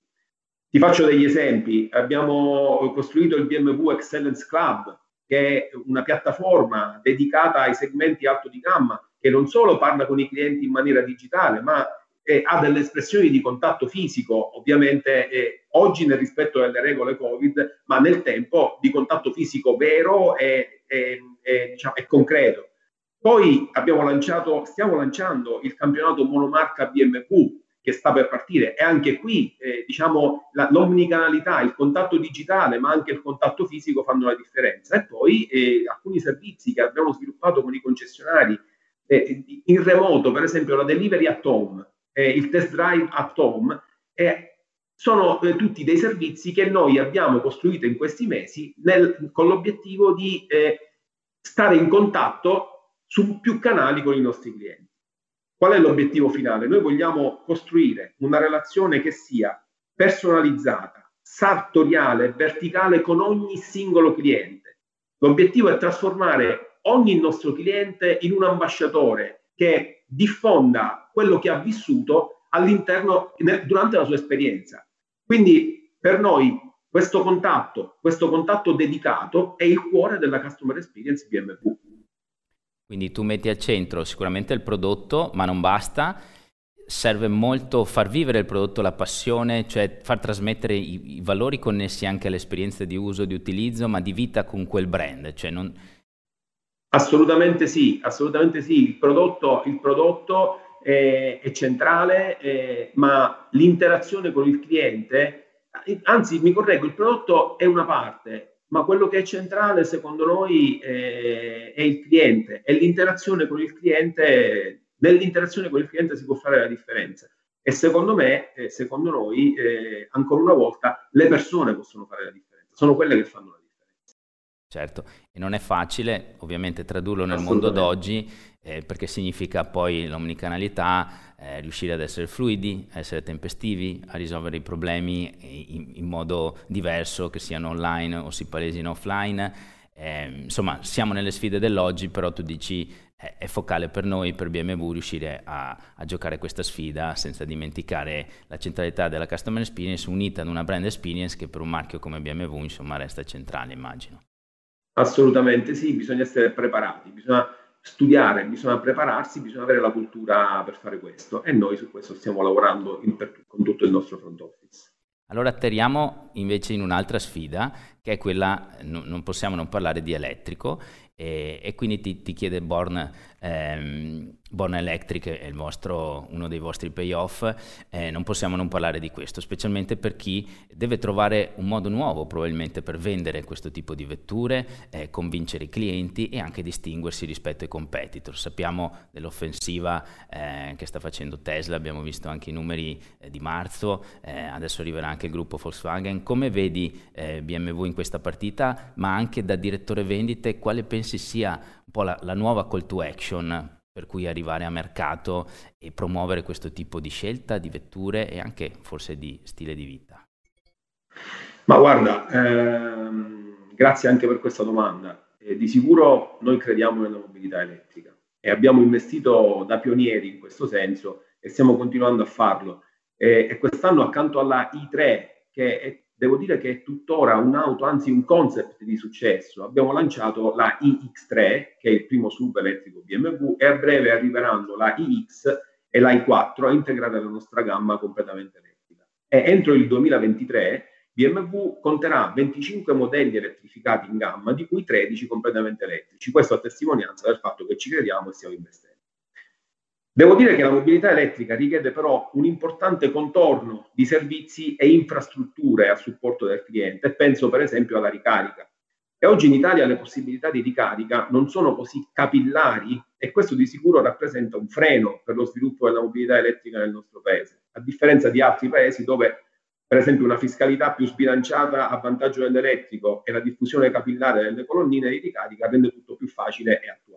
Ti faccio degli esempi. Abbiamo costruito il BMW Excellence Club, che è una piattaforma dedicata ai segmenti alto di gamma, che non solo parla con i clienti in maniera digitale, ma eh, ha delle espressioni di contatto fisico, ovviamente eh, oggi nel rispetto delle regole Covid, ma nel tempo di contatto fisico vero e, e, e, diciamo, e concreto. Poi abbiamo lanciato, stiamo lanciando il campionato monomarca BMW che sta per partire. E anche qui eh, diciamo la, l'omnicanalità, il contatto digitale ma anche il contatto fisico fanno la differenza. E poi eh, alcuni servizi che abbiamo sviluppato con i concessionari eh, in remoto, per esempio la delivery at home, eh, il test drive at home, eh, sono eh, tutti dei servizi che noi abbiamo costruito in questi mesi nel, con l'obiettivo di stare in contatto su più canali con i nostri clienti. Qual è l'obiettivo finale? Noi vogliamo costruire una relazione che sia personalizzata, sartoriale, verticale con ogni singolo cliente. L'obiettivo è trasformare ogni nostro cliente in un ambasciatore che diffonda quello che ha vissuto all'interno durante la sua esperienza. Quindi per noi questo contatto, questo contatto dedicato è il cuore della customer experience BMW. Quindi tu metti al centro sicuramente il prodotto, ma non basta, serve molto far vivere il prodotto, la passione, cioè far trasmettere i, i valori connessi anche all'esperienza di uso, di utilizzo, ma di vita con quel brand. Cioè non, Assolutamente sì, assolutamente sì. Il prodotto, il prodotto è, è centrale, è, ma l'interazione con il cliente, anzi mi correggo, il prodotto è una parte, ma quello che è centrale secondo noi è, è il cliente e l'interazione con il cliente, nell'interazione con il cliente si può fare la differenza. E secondo me, eh, secondo noi, eh, ancora una volta, le persone possono fare la differenza, sono quelle che fanno la differenza. Certo, e non è facile ovviamente tradurlo nel mondo d'oggi eh, perché significa poi l'omnicanalità, eh, riuscire ad essere fluidi, a essere tempestivi, a risolvere i problemi in, in modo diverso, che siano online o si palesino offline. Eh, insomma, siamo nelle sfide dell'oggi, però tu dici eh, è focale per noi, per BMW, riuscire a, a, giocare questa sfida senza dimenticare la centralità della customer experience unita ad una brand experience che per un marchio come BMW insomma resta centrale, immagino. Assolutamente sì, bisogna essere preparati, bisogna studiare, bisogna prepararsi, bisogna avere la cultura per fare questo e noi su questo stiamo lavorando in, per, con tutto il nostro front office. Allora atterriamo invece in un'altra sfida che è quella, no, non possiamo non parlare di elettrico e, e quindi ti, ti chiede Born ehm, Born Electric è vostro, uno dei vostri payoff, eh, non possiamo non parlare di questo, specialmente per chi deve trovare un modo nuovo probabilmente per vendere questo tipo di vetture, eh, convincere i clienti e anche distinguersi rispetto ai competitor. Sappiamo dell'offensiva eh, che sta facendo Tesla, abbiamo visto anche i numeri eh, di marzo, eh, adesso arriverà anche il gruppo Volkswagen. Come vedi eh, BMW in questa partita, ma anche da direttore vendite, quale pensi sia un po' la, la nuova call to action per cui arrivare a mercato e promuovere questo tipo di scelta di vetture e anche forse di stile di vita? Ma guarda, ehm, grazie anche per questa domanda. Eh, di sicuro noi crediamo nella mobilità elettrica e abbiamo investito da pionieri in questo senso e stiamo continuando a farlo. Eh, e quest'anno accanto alla i3, che è devo dire che è tuttora un'auto, anzi un concept di successo. Abbiamo lanciato la iX3, che è il primo sub elettrico BMW, e a breve arriveranno la iX e la i4 a integrare la nostra gamma completamente elettrica. E entro il 2023 BMW conterà 25 modelli elettrificati in gamma, di cui 13 completamente elettrici. Questo a testimonianza del fatto che ci crediamo e stiamo investendo. Devo dire che la mobilità elettrica richiede però un importante contorno di servizi e infrastrutture a supporto del cliente, penso per esempio alla ricarica. E oggi in Italia le possibilità di ricarica non sono così capillari e questo di sicuro rappresenta un freno per lo sviluppo della mobilità elettrica nel nostro paese, a differenza di altri paesi dove per esempio una fiscalità più sbilanciata a vantaggio dell'elettrico e la diffusione capillare delle colonnine di ricarica rende tutto più facile e attuale.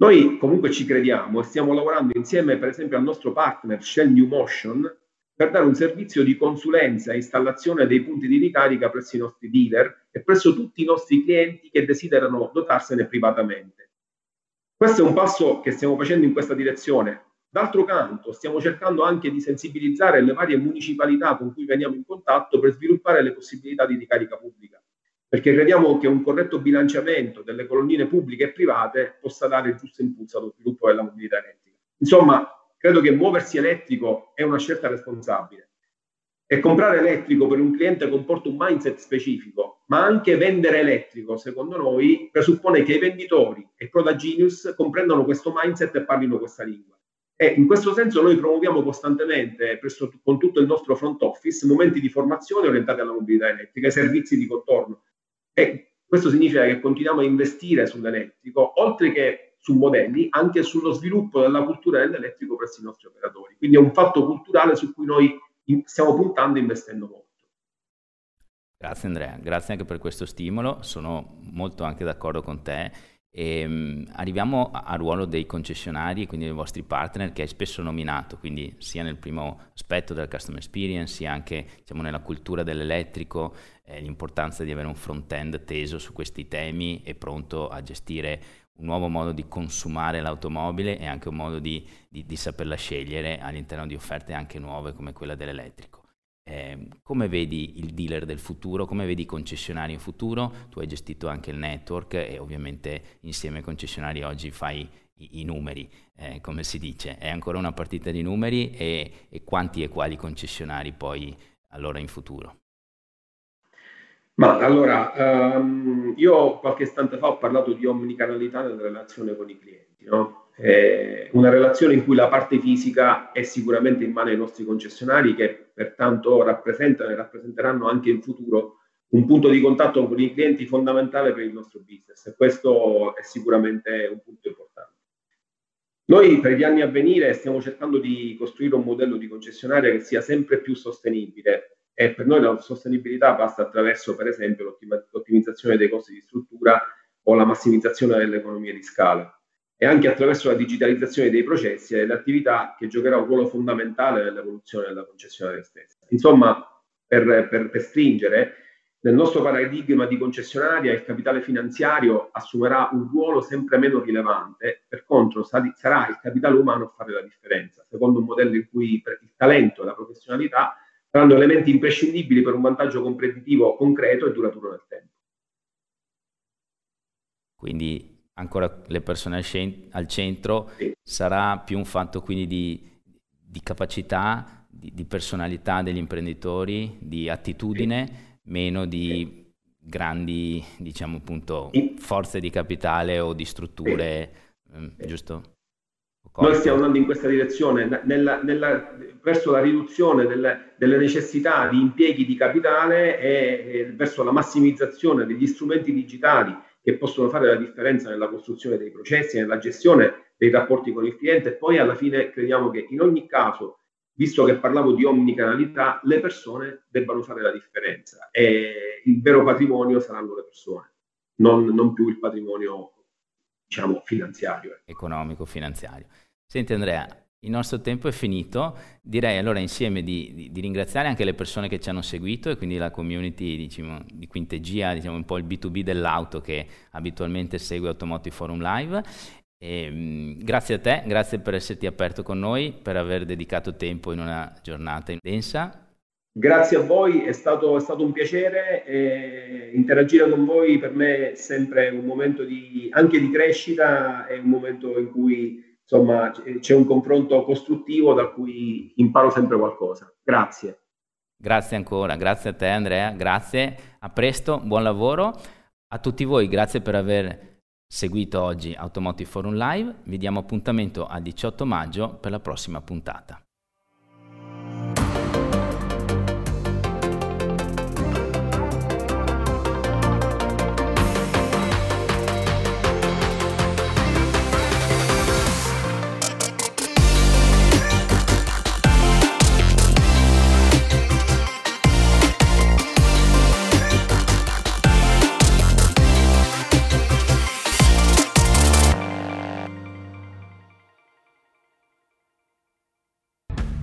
Noi comunque ci crediamo e stiamo lavorando insieme, per esempio, al nostro partner Shell New Motion per dare un servizio di consulenza e installazione dei punti di ricarica presso i nostri dealer e presso tutti i nostri clienti che desiderano dotarsene privatamente. Questo è un passo che stiamo facendo in questa direzione. D'altro canto, stiamo cercando anche di sensibilizzare le varie municipalità con cui veniamo in contatto per sviluppare le possibilità di ricarica pubblica perché crediamo che un corretto bilanciamento delle colonnine pubbliche e private possa dare il giusto impulso allo sviluppo della mobilità elettrica. Insomma, credo che muoversi elettrico è una scelta responsabile. E comprare elettrico per un cliente comporta un mindset specifico, ma anche vendere elettrico, secondo noi, presuppone che i venditori e Proda Genius comprendano questo mindset e parlino questa lingua. E in questo senso noi promuoviamo costantemente, presso, con tutto il nostro front office, momenti di formazione orientati alla mobilità elettrica, servizi di contorno. E questo significa che continuiamo a investire sull'elettrico, oltre che su modelli, anche sullo sviluppo della cultura dell'elettrico presso i nostri operatori. Quindi è un fatto culturale su cui noi stiamo puntando e investendo molto. Grazie Andrea, grazie anche per questo stimolo, sono molto anche d'accordo con te. E, um, arriviamo al ruolo dei concessionari, quindi dei vostri partner, che è spesso nominato, quindi sia nel primo aspetto della customer experience, sia anche diciamo, nella cultura dell'elettrico, eh, l'importanza di avere un front-end teso su questi temi e pronto a gestire un nuovo modo di consumare l'automobile e anche un modo di, di, di saperla scegliere all'interno di offerte anche nuove come quella dell'elettrico. Eh, come vedi il dealer del futuro, come vedi i concessionari in futuro? Tu hai gestito anche il network e ovviamente insieme ai concessionari oggi fai i, i numeri, eh, come si dice. È ancora una partita di numeri e, e quanti e quali concessionari poi allora in futuro? Ma allora, um, io qualche istante fa ho parlato di omnicanalità nella relazione con i clienti, no? eh, una relazione in cui la parte fisica è sicuramente in mano ai nostri concessionari che pertanto rappresentano e rappresenteranno anche in futuro un punto di contatto con i clienti fondamentale per il nostro business e questo è sicuramente un punto importante. Noi per gli anni a venire stiamo cercando di costruire un modello di concessionaria che sia sempre più sostenibile e per noi la sostenibilità passa attraverso, per esempio, l'ottimizzazione dei costi di struttura o la massimizzazione delle economie di scala e anche attraverso la digitalizzazione dei processi e delle attività che giocherà un ruolo fondamentale nell'evoluzione della concessionaria stessa. Insomma, per, per, per stringere, nel nostro paradigma di concessionaria il capitale finanziario assumerà un ruolo sempre meno rilevante, per contro sarà il capitale umano a fare la differenza, secondo un modello in cui il talento e la professionalità saranno elementi imprescindibili per un vantaggio competitivo concreto e duraturo nel tempo. Quindi ancora le persone al, cent- al centro sì. sarà più un fatto quindi di, di capacità, di, di, personalità degli imprenditori, di attitudine, sì. meno di sì. grandi, diciamo appunto, forze di capitale o di strutture, ehm, giusto? Noi stiamo andando in questa direzione, nella, nella, verso la riduzione delle, delle, necessità di impieghi di capitale e, e, verso la massimizzazione degli strumenti digitali che possono fare la differenza nella costruzione dei processi, nella gestione dei rapporti con il cliente. E poi alla fine crediamo che in ogni caso, visto che parlavo di omnicanalità, le persone debbano fare la differenza e il vero patrimonio saranno le persone, non, non più il patrimonio diciamo finanziario. Economico, finanziario. Senti Andrea, il nostro tempo è finito, direi allora insieme di, di, di, ringraziare anche le persone che ci hanno seguito e quindi la community diciamo, di Quintegia, diciamo un po' il B2B dell'auto che abitualmente segue Automotive Forum Live. E, mh, grazie a te, grazie per esserti aperto con noi, per aver dedicato tempo in una giornata intensa. Grazie a voi, è stato, è stato un piacere. Eh, interagire con voi per me è sempre un momento di, anche di crescita, è un momento in cui insomma c'è un confronto costruttivo da cui imparo sempre qualcosa. Grazie. Grazie ancora, grazie a te Andrea, grazie, a presto, buon lavoro. A tutti voi, grazie per aver seguito oggi Automotive Forum Live, vi diamo appuntamento al 18 maggio per la prossima puntata.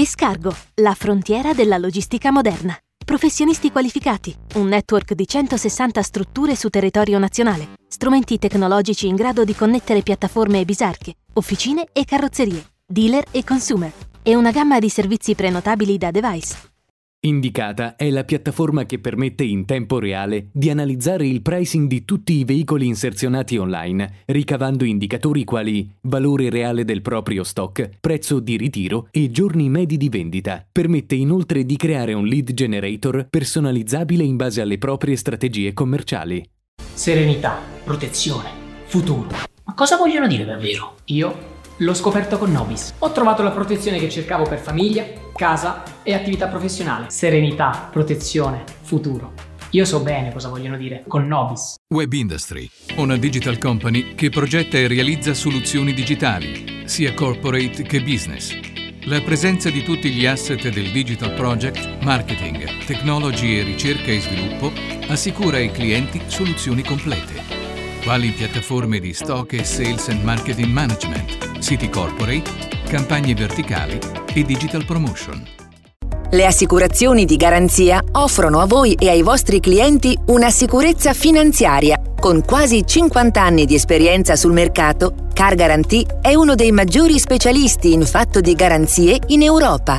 Escargo, la frontiera della logistica moderna. Professionisti qualificati, un network di 160 strutture su territorio nazionale, strumenti tecnologici in grado di connettere piattaforme e bisarche, officine e carrozzerie, dealer e consumer, e una gamma di servizi prenotabili da device. Indicata è la piattaforma che permette in tempo reale di analizzare il pricing di tutti i veicoli inserzionati online, ricavando indicatori quali valore reale del proprio stock, prezzo di ritiro e giorni medi di vendita. Permette inoltre di creare un lead generator personalizzabile in base alle proprie strategie commerciali. Serenità, protezione, futuro. Ma cosa vogliono dire davvero? Io L'ho scoperto con Nobis. Ho trovato la protezione che cercavo per famiglia, casa e attività professionale. Serenità, protezione, futuro. Io so bene cosa vogliono dire con Nobis. Web Industry, una digital company che progetta e realizza soluzioni digitali, sia corporate che business. La presenza di tutti gli asset del Digital Project, marketing, technology e ricerca e sviluppo assicura ai clienti soluzioni complete quali piattaforme di stock e sales and marketing management, siti corporate, campagne verticali e digital promotion. Le assicurazioni di garanzia offrono a voi e ai vostri clienti una sicurezza finanziaria. Con quasi 50 anni di esperienza sul mercato, Car Guarantee è uno dei maggiori specialisti in fatto di garanzie in Europa.